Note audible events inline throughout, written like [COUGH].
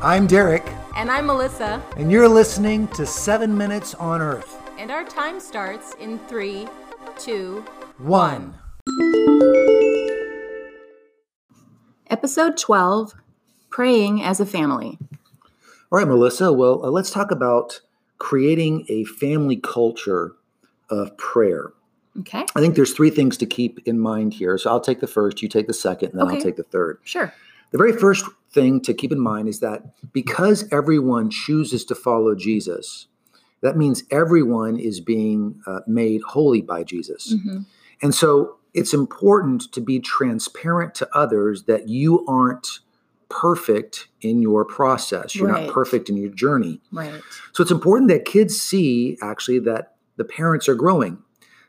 I'm Derek, And I'm Melissa, and you're listening to Seven Minutes on Earth. and our time starts in three, two, One. Episode 12 Praying as a Family. All right, Melissa. Well, uh, let's talk about creating a family culture of prayer. Okay, I think there's three things to keep in mind here. So I'll take the first, you take the second, and then I'll take the third. sure. The very first thing to keep in mind is that because everyone chooses to follow Jesus, that means everyone is being uh, made holy by Jesus. Mhm. And so it's important to be transparent to others that you aren't perfect in your process. You're Right. not perfect in your journey. Right. So it's important that kids see actually that the parents are growing,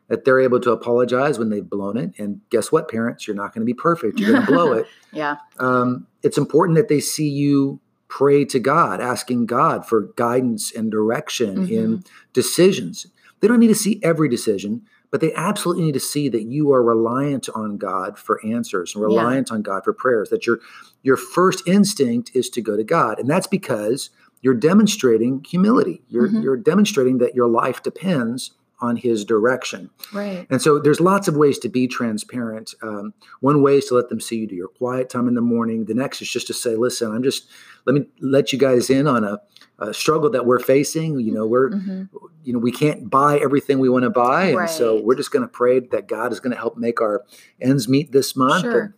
that they're able to apologize when they've blown it. And guess what, parents? You're not going to be perfect. You're going to blow it. [LAUGHS] Yeah. Um, it's important that they see you pray to God, asking God for guidance and direction in decisions. They don't need to see every decision, but they absolutely need to see that you are reliant on God for answers and Yeah. reliant on God for prayers. That your your first instinct is to go to God, and that's because you're demonstrating humility. You're Mhm. you're demonstrating that your life depends on His direction. Right. And so there's lots of ways to be transparent. Um, one way is to let them see you do your quiet time in the morning. The next is just to say, listen, I'm just, let me let you guys in on a, a struggle that we're facing. You know, we're, Mhm. you know, we can't buy everything we want to buy. And so we're just going to pray that God is going to help make our ends meet this month. Sure. And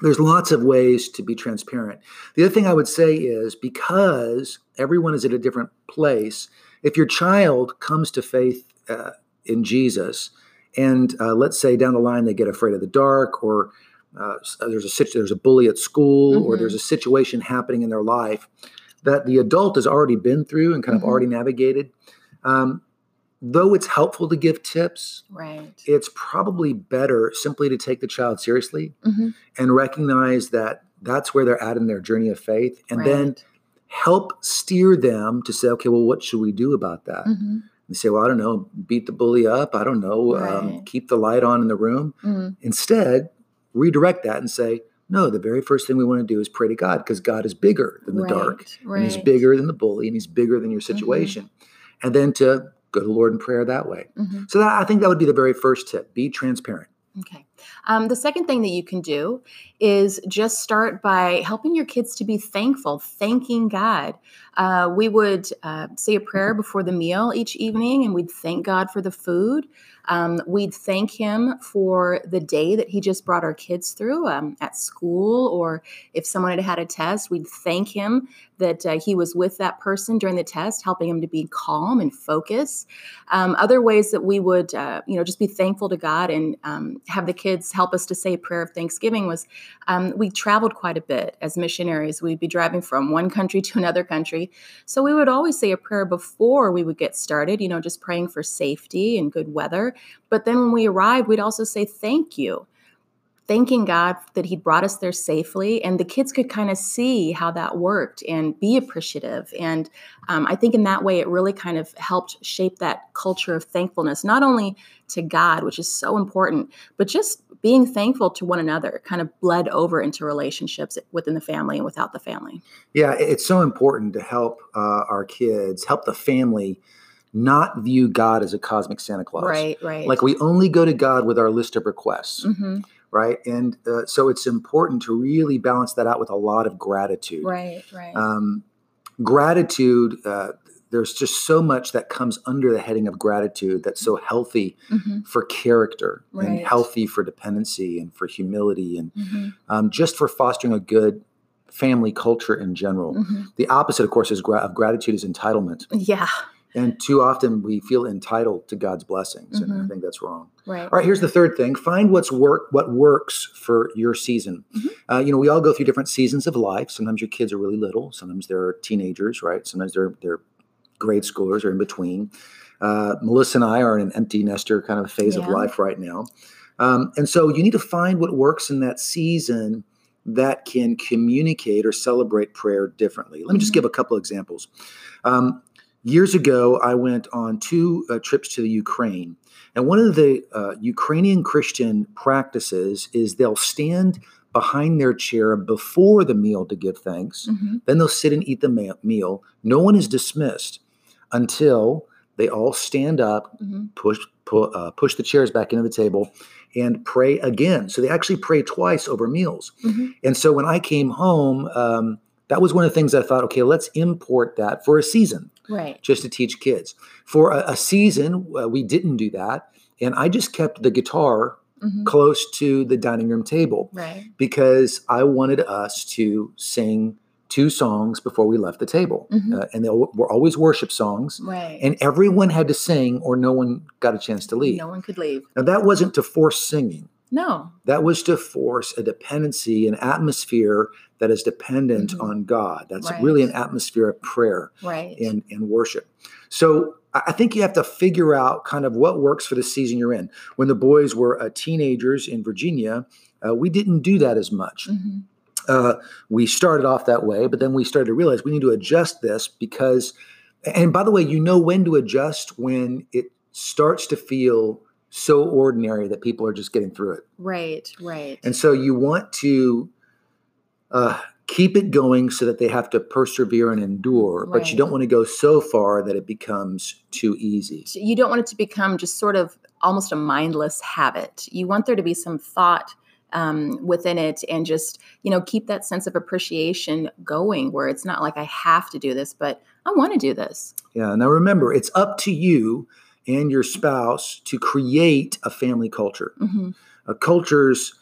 there's lots of ways to be transparent. The other thing I would say is because everyone is at a different place, if your child comes to faith uh, in Jesus, and uh, let's say down the line they get afraid of the dark, or uh, there's a situ- there's a bully at school, or Mhm. there's a situation happening in their life that the adult has already been through and kind Mhm. of already navigated. Um, though it's helpful to give tips, Right. it's probably better simply to take the child seriously Mhm. and recognize that that's where they're at in their journey of faith and then help steer them to say okay well what should we do about that Mhm. And say well i don't know beat the bully up i don't know um, keep the light on in the room Mhm. instead redirect that and say no the very first thing we want to do is pray to god because god is bigger than the dark Right. and he's bigger than the bully and he's bigger than your situation and then to go to the lord in prayer that way Mhm. so that, i think that would be the very first tip be transparent Okay. Um, the second thing that you can do is just start by helping your kids to be thankful, thanking God. Uh, we would uh, say a prayer before the meal each evening, and we'd thank God for the food. Um, we'd thank Him for the day that He just brought our kids through um, at school, or if someone had had a test, we'd thank Him that uh, He was with that person during the test, helping him to be calm and focus. Um, other ways that we would, uh, you know, just be thankful to God and um, have the kids help us to say a prayer of thanksgiving was um, we traveled quite a bit as missionaries. We'd be driving from one country [LAUGHS] to another country. So we would always say a prayer before we would get started, you know, just praying for safety and good weather. But then when we arrived, we'd also say thank you. Thanking God that He brought us there safely, and the kids could kind of see how that worked and be appreciative. And um, I think in that way, it really kind of helped shape that culture of thankfulness, not only to God, which is so important, but just being thankful to one another kind of bled over into relationships within the family and without the family. Yeah, it's so important to help uh, our kids, help the family not view God as a cosmic Santa Claus. Right, right. Like we only go to God with our list of requests, hmm right? And uh, so it's important to really balance that out with a lot of gratitude. Right, right. Um, gratitude, uh, there's just so much that comes under the heading of gratitude that's so healthy hmm for character and healthy for dependency and for humility and hmm um, just for fostering a good family culture in general. hmm The opposite, of course, is gra- of gratitude is entitlement, Yeah, and too often we feel entitled to God's blessings, and I Mhm. think that's wrong. right. All right, here's the third thing: find what's work, what works for your season. Mhm. Uh, you know, we all go through different seasons of life. Sometimes your kids are really little. Sometimes they're teenagers, right? Sometimes they're they're grade schoolers or in between. Uh, Melissa and I are in an empty nester kind of phase of life right now, um, and so you need to find what works in that season that can communicate or celebrate prayer differently. Let me just Mhm. give a couple examples. Um, years ago, I went on two uh, trips to the Ukraine. And one of the uh, Ukrainian Christian practices is they'll stand behind their chair before the meal to give thanks. Mhm. Then they'll sit and eat the ma- meal. No one is dismissed until they all stand up, Mhm. push pu- uh, push the chairs back into the table, and pray again. So they actually pray twice over meals. Mhm. And so when I came home, um, that was one of the things I thought, okay, let's import that for a season Right. just to teach kids. For a, a season, uh, we didn't do that. And I just kept the guitar Mhm. close to the dining room table Right. because I wanted us to sing two songs before we left the table. Mhm. Uh, and they were always worship songs. Right. And everyone had to sing or no one got a chance to leave. no one could leave. Now, that wasn't to force singing. No. That was to force a dependency, an atmosphere that is dependent Mhm. on God. That's Right. really an atmosphere of prayer Right. and, and worship. So I think you have to figure out kind of what works for the season you're in. When the boys were uh, teenagers in Virginia, uh, we didn't do that as much. Mhm. Uh, we started off that way, but then we started to realize we need to adjust this because, and by the way, you know when to adjust when it starts to feel so ordinary that people are just getting through it. Right. Right. And so you want to uh, keep it going so that they have to persevere and endure, but you don't want to go so far that it becomes too easy. you don't want it to become just sort of almost a mindless habit. You want there to be some thought um, within it and just, you know, keep that sense of appreciation going where it's not like I have to do this, but I want to do this. Yeah. Now remember, it's up to you and your spouse to create a family culture. hmm Uh, cultures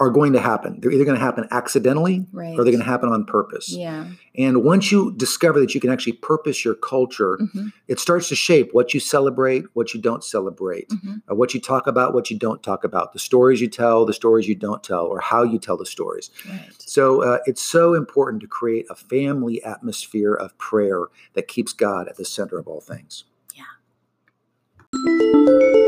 are going to happen. They're either going to happen accidentally Right. or they're going to happen on purpose. Yeah. And once you discover that you can actually purpose your culture, hmm it starts to shape what you celebrate, what you don't celebrate. hmm uh, what you talk about, what you don't talk about, the stories you tell, the stories you don't tell, or how you tell the stories. Right. So uh, it's so important to create a family atmosphere of prayer that keeps God at the center of all things. Música